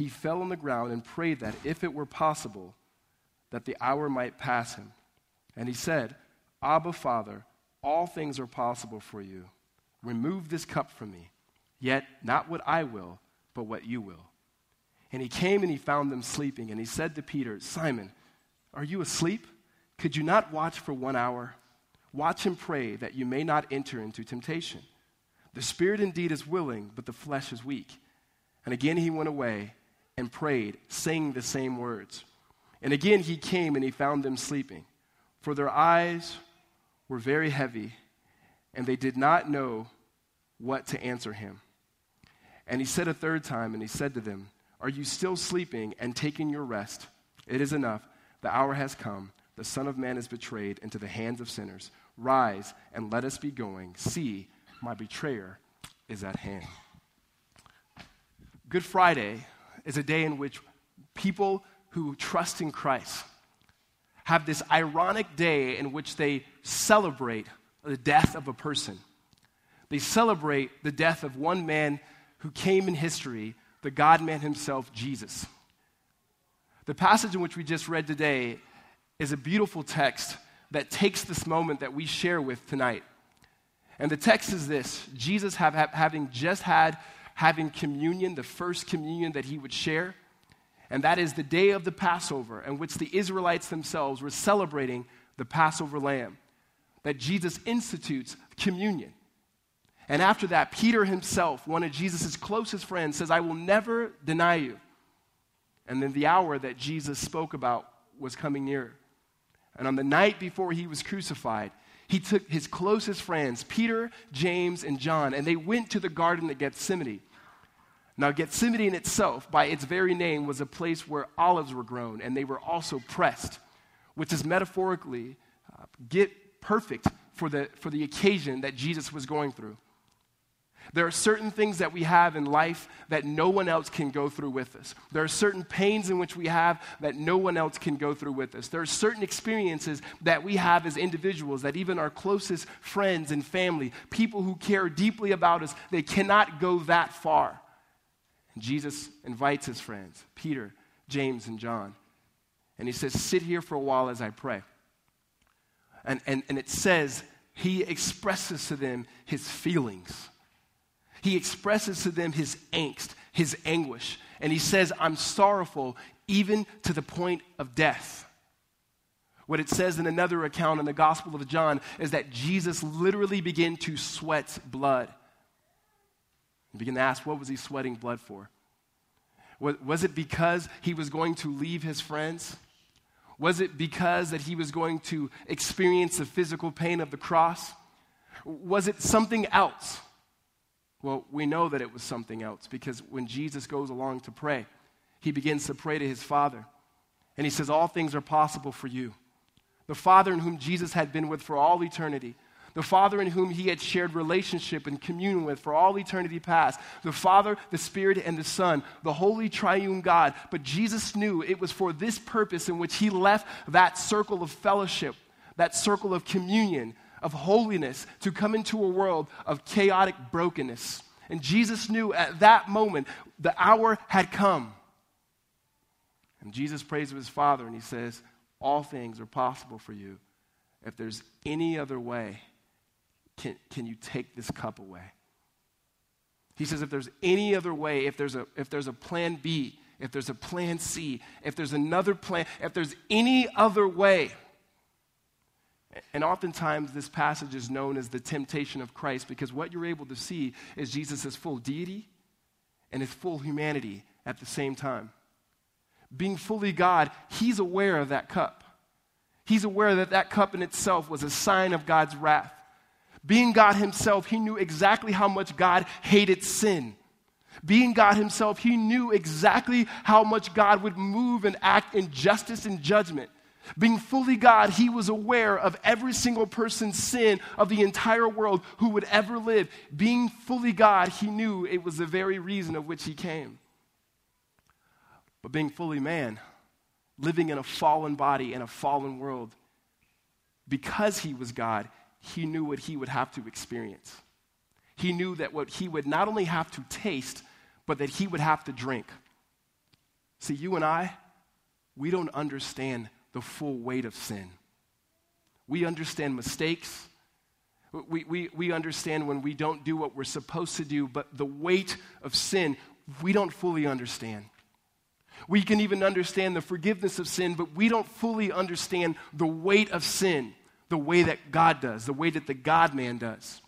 he fell on the ground and prayed that if it were possible, that the hour might pass him. And he said, Abba, Father, all things are possible for you. Remove this cup from me. Yet not what I will, but what you will. And he came and he found them sleeping. And he said to Peter, Simon, are you asleep? Could you not watch for one hour? Watch and pray that you may not enter into temptation. The spirit indeed is willing, but the flesh is weak. And again he went away and prayed, saying the same words. And again he came and he found them sleeping, for their eyes were very heavy, and they did not know what to answer him. And he said a third time, and he said to them, Are you still sleeping and taking your rest? It is enough. The hour has come. The Son of Man is betrayed into the hands of sinners. Rise and let us be going. See, my betrayer is at hand. Good Friday is a day in which people who trust in Christ have this ironic day in which they celebrate the death of a person. They celebrate the death of one man who came in history, the God man himself, Jesus. The passage in which we just read today is a beautiful text that takes this moment that we share with tonight. And the text is this Jesus, have, have, having just had having communion, the first communion that he would share, and that is the day of the Passover, in which the Israelites themselves were celebrating the Passover lamb, that Jesus institutes communion. And after that, Peter himself, one of Jesus' closest friends, says, I will never deny you. And then the hour that Jesus spoke about was coming near. And on the night before he was crucified, he took his closest friends, Peter, James, and John, and they went to the Garden of Gethsemane. Now, Gethsemane in itself, by its very name, was a place where olives were grown and they were also pressed, which is metaphorically uh, get perfect for the, for the occasion that Jesus was going through. There are certain things that we have in life that no one else can go through with us. There are certain pains in which we have that no one else can go through with us. There are certain experiences that we have as individuals that even our closest friends and family, people who care deeply about us, they cannot go that far. Jesus invites his friends, Peter, James, and John. And he says, Sit here for a while as I pray. And, and, and it says, he expresses to them his feelings. He expresses to them his angst, his anguish. And he says, I'm sorrowful even to the point of death. What it says in another account in the Gospel of John is that Jesus literally began to sweat blood. You begin to ask, what was he sweating blood for? Was it because he was going to leave his friends? Was it because that he was going to experience the physical pain of the cross? Was it something else? Well, we know that it was something else because when Jesus goes along to pray, he begins to pray to his Father. And he says, All things are possible for you. The Father in whom Jesus had been with for all eternity the Father in whom he had shared relationship and communion with for all eternity past, the Father, the Spirit, and the Son, the holy triune God. But Jesus knew it was for this purpose in which he left that circle of fellowship, that circle of communion, of holiness, to come into a world of chaotic brokenness. And Jesus knew at that moment the hour had come. And Jesus prays to his Father and he says, All things are possible for you. If there's any other way, can, can you take this cup away? He says, if there's any other way, if there's, a, if there's a plan B, if there's a plan C, if there's another plan, if there's any other way. And oftentimes, this passage is known as the temptation of Christ because what you're able to see is Jesus' full deity and his full humanity at the same time. Being fully God, he's aware of that cup. He's aware that that cup in itself was a sign of God's wrath. Being God himself, he knew exactly how much God hated sin. Being God himself, he knew exactly how much God would move and act in justice and judgment. Being fully God, he was aware of every single person's sin of the entire world who would ever live. Being fully God, he knew it was the very reason of which he came. But being fully man, living in a fallen body in a fallen world, because he was God, he knew what he would have to experience. He knew that what he would not only have to taste, but that he would have to drink. See, you and I, we don't understand the full weight of sin. We understand mistakes. We, we, we understand when we don't do what we're supposed to do, but the weight of sin, we don't fully understand. We can even understand the forgiveness of sin, but we don't fully understand the weight of sin the way that God does, the way that the God man does.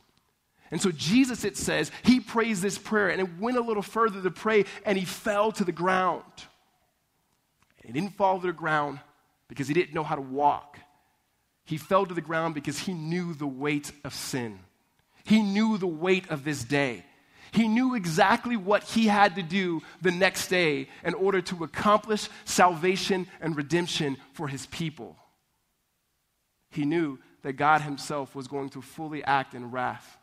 And so Jesus, it says, he prays this prayer and it went a little further to pray and he fell to the ground. And he didn't fall to the ground because he didn't know how to walk. He fell to the ground because he knew the weight of sin. He knew the weight of this day. He knew exactly what he had to do the next day in order to accomplish salvation and redemption for his people. He knew that God himself was going to fully act in wrath.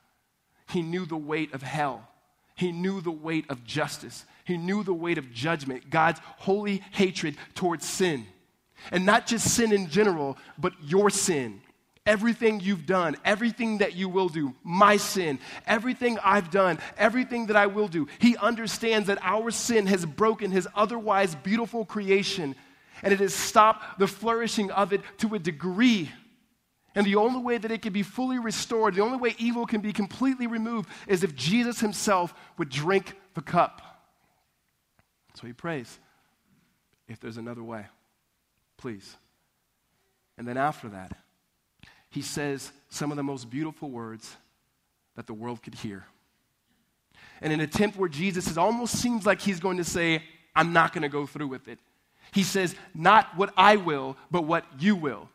He knew the weight of hell. He knew the weight of justice. He knew the weight of judgment, God's holy hatred towards sin. And not just sin in general, but your sin. Everything you've done, everything that you will do, my sin, everything I've done, everything that I will do. He understands that our sin has broken his otherwise beautiful creation and it has stopped the flourishing of it to a degree. And the only way that it can be fully restored, the only way evil can be completely removed, is if Jesus himself would drink the cup. So he prays, if there's another way, please. And then after that, he says some of the most beautiful words that the world could hear. In an attempt where Jesus, almost seems like he's going to say, I'm not going to go through with it. He says, Not what I will, but what you will.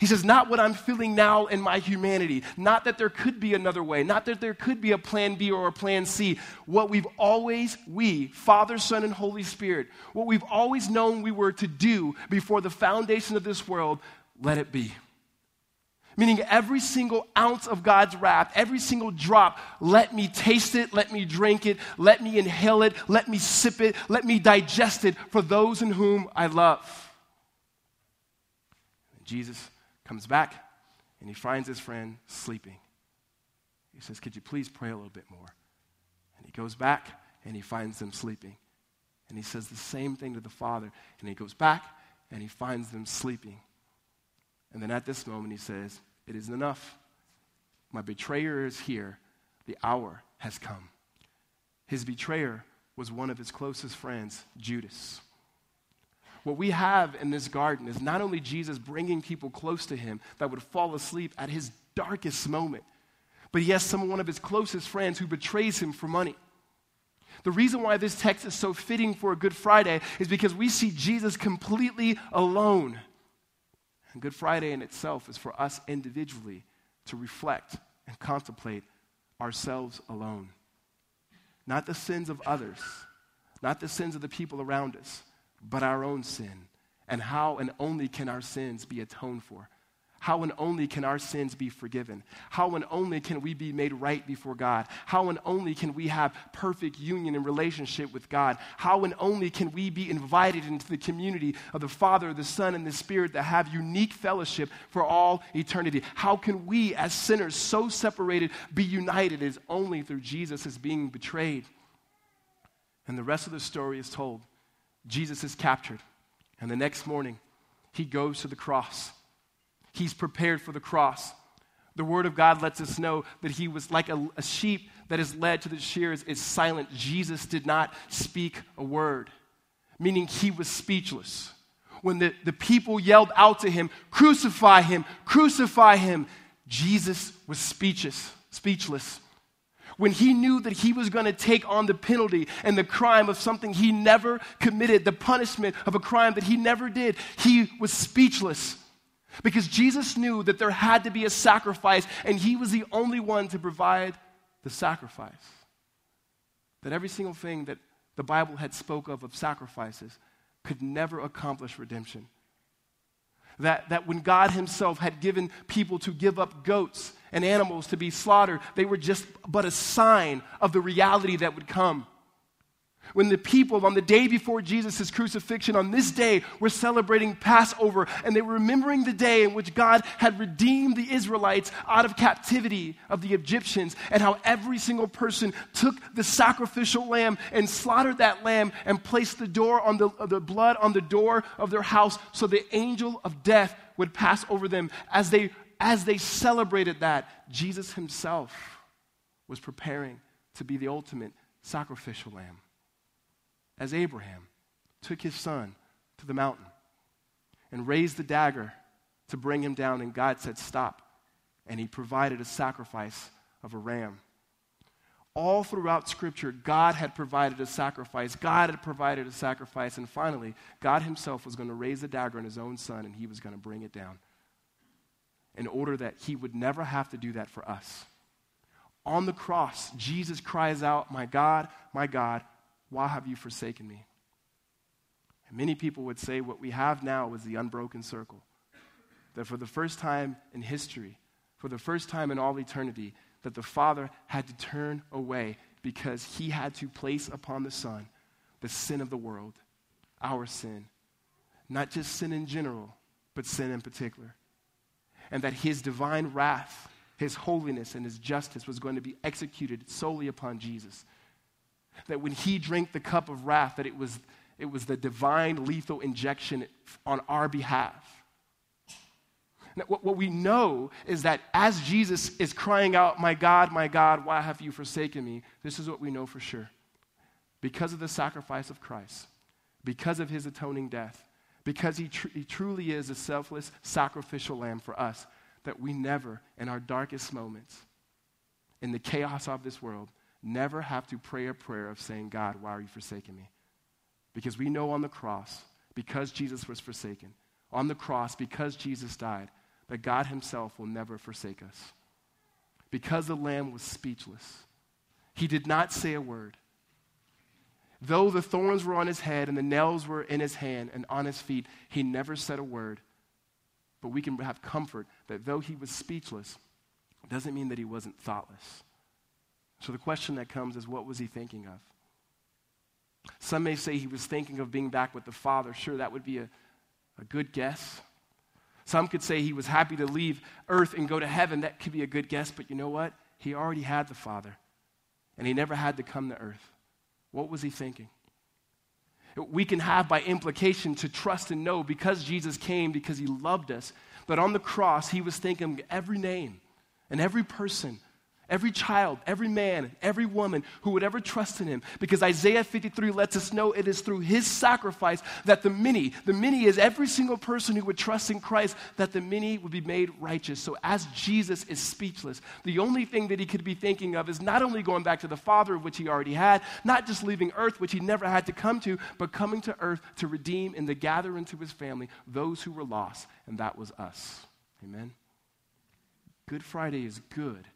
He says, Not what I'm feeling now in my humanity, not that there could be another way, not that there could be a plan B or a plan C. What we've always, we, Father, Son, and Holy Spirit, what we've always known we were to do before the foundation of this world, let it be. Meaning, every single ounce of God's wrath, every single drop, let me taste it, let me drink it, let me inhale it, let me sip it, let me digest it for those in whom I love. Jesus comes back and he finds his friend sleeping. He says, Could you please pray a little bit more? And he goes back and he finds them sleeping. And he says the same thing to the father. And he goes back and he finds them sleeping. And then at this moment, he says, It isn't enough. My betrayer is here. The hour has come. His betrayer was one of his closest friends, Judas. What we have in this garden is not only Jesus bringing people close to him that would fall asleep at his darkest moment, but he has some one of his closest friends who betrays him for money. The reason why this text is so fitting for a Good Friday is because we see Jesus completely alone. And Good Friday in itself is for us individually to reflect and contemplate ourselves alone. Not the sins of others, not the sins of the people around us, but our own sin. And how and only can our sins be atoned for? How and only can our sins be forgiven? How and only can we be made right before God? How and only can we have perfect union and relationship with God? How and only can we be invited into the community of the Father, the Son, and the Spirit that have unique fellowship for all eternity? How can we, as sinners so separated, be united? It is only through Jesus as being betrayed. And the rest of the story is told. Jesus is captured, and the next morning, he goes to the cross He's prepared for the cross. The Word of God lets us know that he was like a, a sheep that is led to the shears is silent. Jesus did not speak a word, meaning he was speechless. When the, the people yelled out to him, Crucify him, crucify him, Jesus was speechless, speechless. When he knew that he was going to take on the penalty and the crime of something he never committed, the punishment of a crime that he never did, he was speechless. Because Jesus knew that there had to be a sacrifice, and he was the only one to provide the sacrifice. That every single thing that the Bible had spoke of of sacrifices could never accomplish redemption. That, that when God Himself had given people to give up goats and animals to be slaughtered, they were just but a sign of the reality that would come. when the people on the day before Jesus' crucifixion, on this day, were celebrating Passover and they were remembering the day in which God had redeemed the Israelites out of captivity of the Egyptians, and how every single person took the sacrificial lamb and slaughtered that lamb and placed the door on the, the blood on the door of their house so the angel of death would pass over them. As they, as they celebrated that, Jesus himself was preparing to be the ultimate sacrificial lamb as Abraham took his son to the mountain and raised the dagger to bring him down, and God said, Stop. And he provided a sacrifice of a ram. All throughout Scripture, God had provided a sacrifice. God had provided a sacrifice. And finally, God Himself was going to raise the dagger on His own Son, and He was going to bring it down in order that He would never have to do that for us. On the cross, Jesus cries out, My God, my God, why have you forsaken me? And many people would say what we have now is the unbroken circle. That for the first time in history, for the first time in all eternity, that the Father had to turn away because he had to place upon the Son the sin of the world, our sin. Not just sin in general, but sin in particular. And that his divine wrath, his holiness, and his justice was going to be executed solely upon Jesus that when he drank the cup of wrath, that it was, it was the divine lethal injection on our behalf. Now, what, what we know is that as Jesus is crying out, My God, my God, why have you forsaken me? This is what we know for sure. Because of the sacrifice of Christ, because of his atoning death, because he, tr- he truly is a selfless, sacrificial lamb for us, that we never, in our darkest moments, in the chaos of this world, never have to pray a prayer of saying, God, why are you forsaking me? Because we know on the cross, because Jesus was forsaken, on the cross, because Jesus died, that God Himself will never forsake us. Because the Lamb was speechless, He did not say a word. Though the thorns were on his head and the nails were in his hand and on his feet, he never said a word. But we can have comfort that though he was speechless, doesn't mean that he wasn't thoughtless. So the question that comes is what was he thinking of? Some may say he was thinking of being back with the Father. Sure, that would be a, a good guess. Some could say he was happy to leave earth and go to heaven. That could be a good guess, but you know what? He already had the Father, and he never had to come to earth. What was he thinking? We can have, by implication, to trust and know because Jesus came, because he loved us, But on the cross he was thinking every name and every person every child, every man, every woman who would ever trust in him. Because Isaiah 53 lets us know it is through his sacrifice that the many, the many is every single person who would trust in Christ, that the many would be made righteous. So as Jesus is speechless, the only thing that he could be thinking of is not only going back to the Father, which he already had, not just leaving earth, which he never had to come to, but coming to earth to redeem and to gather into his family those who were lost, and that was us. Amen. Good Friday is good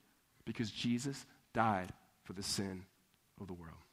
because Jesus died for the sin of the world.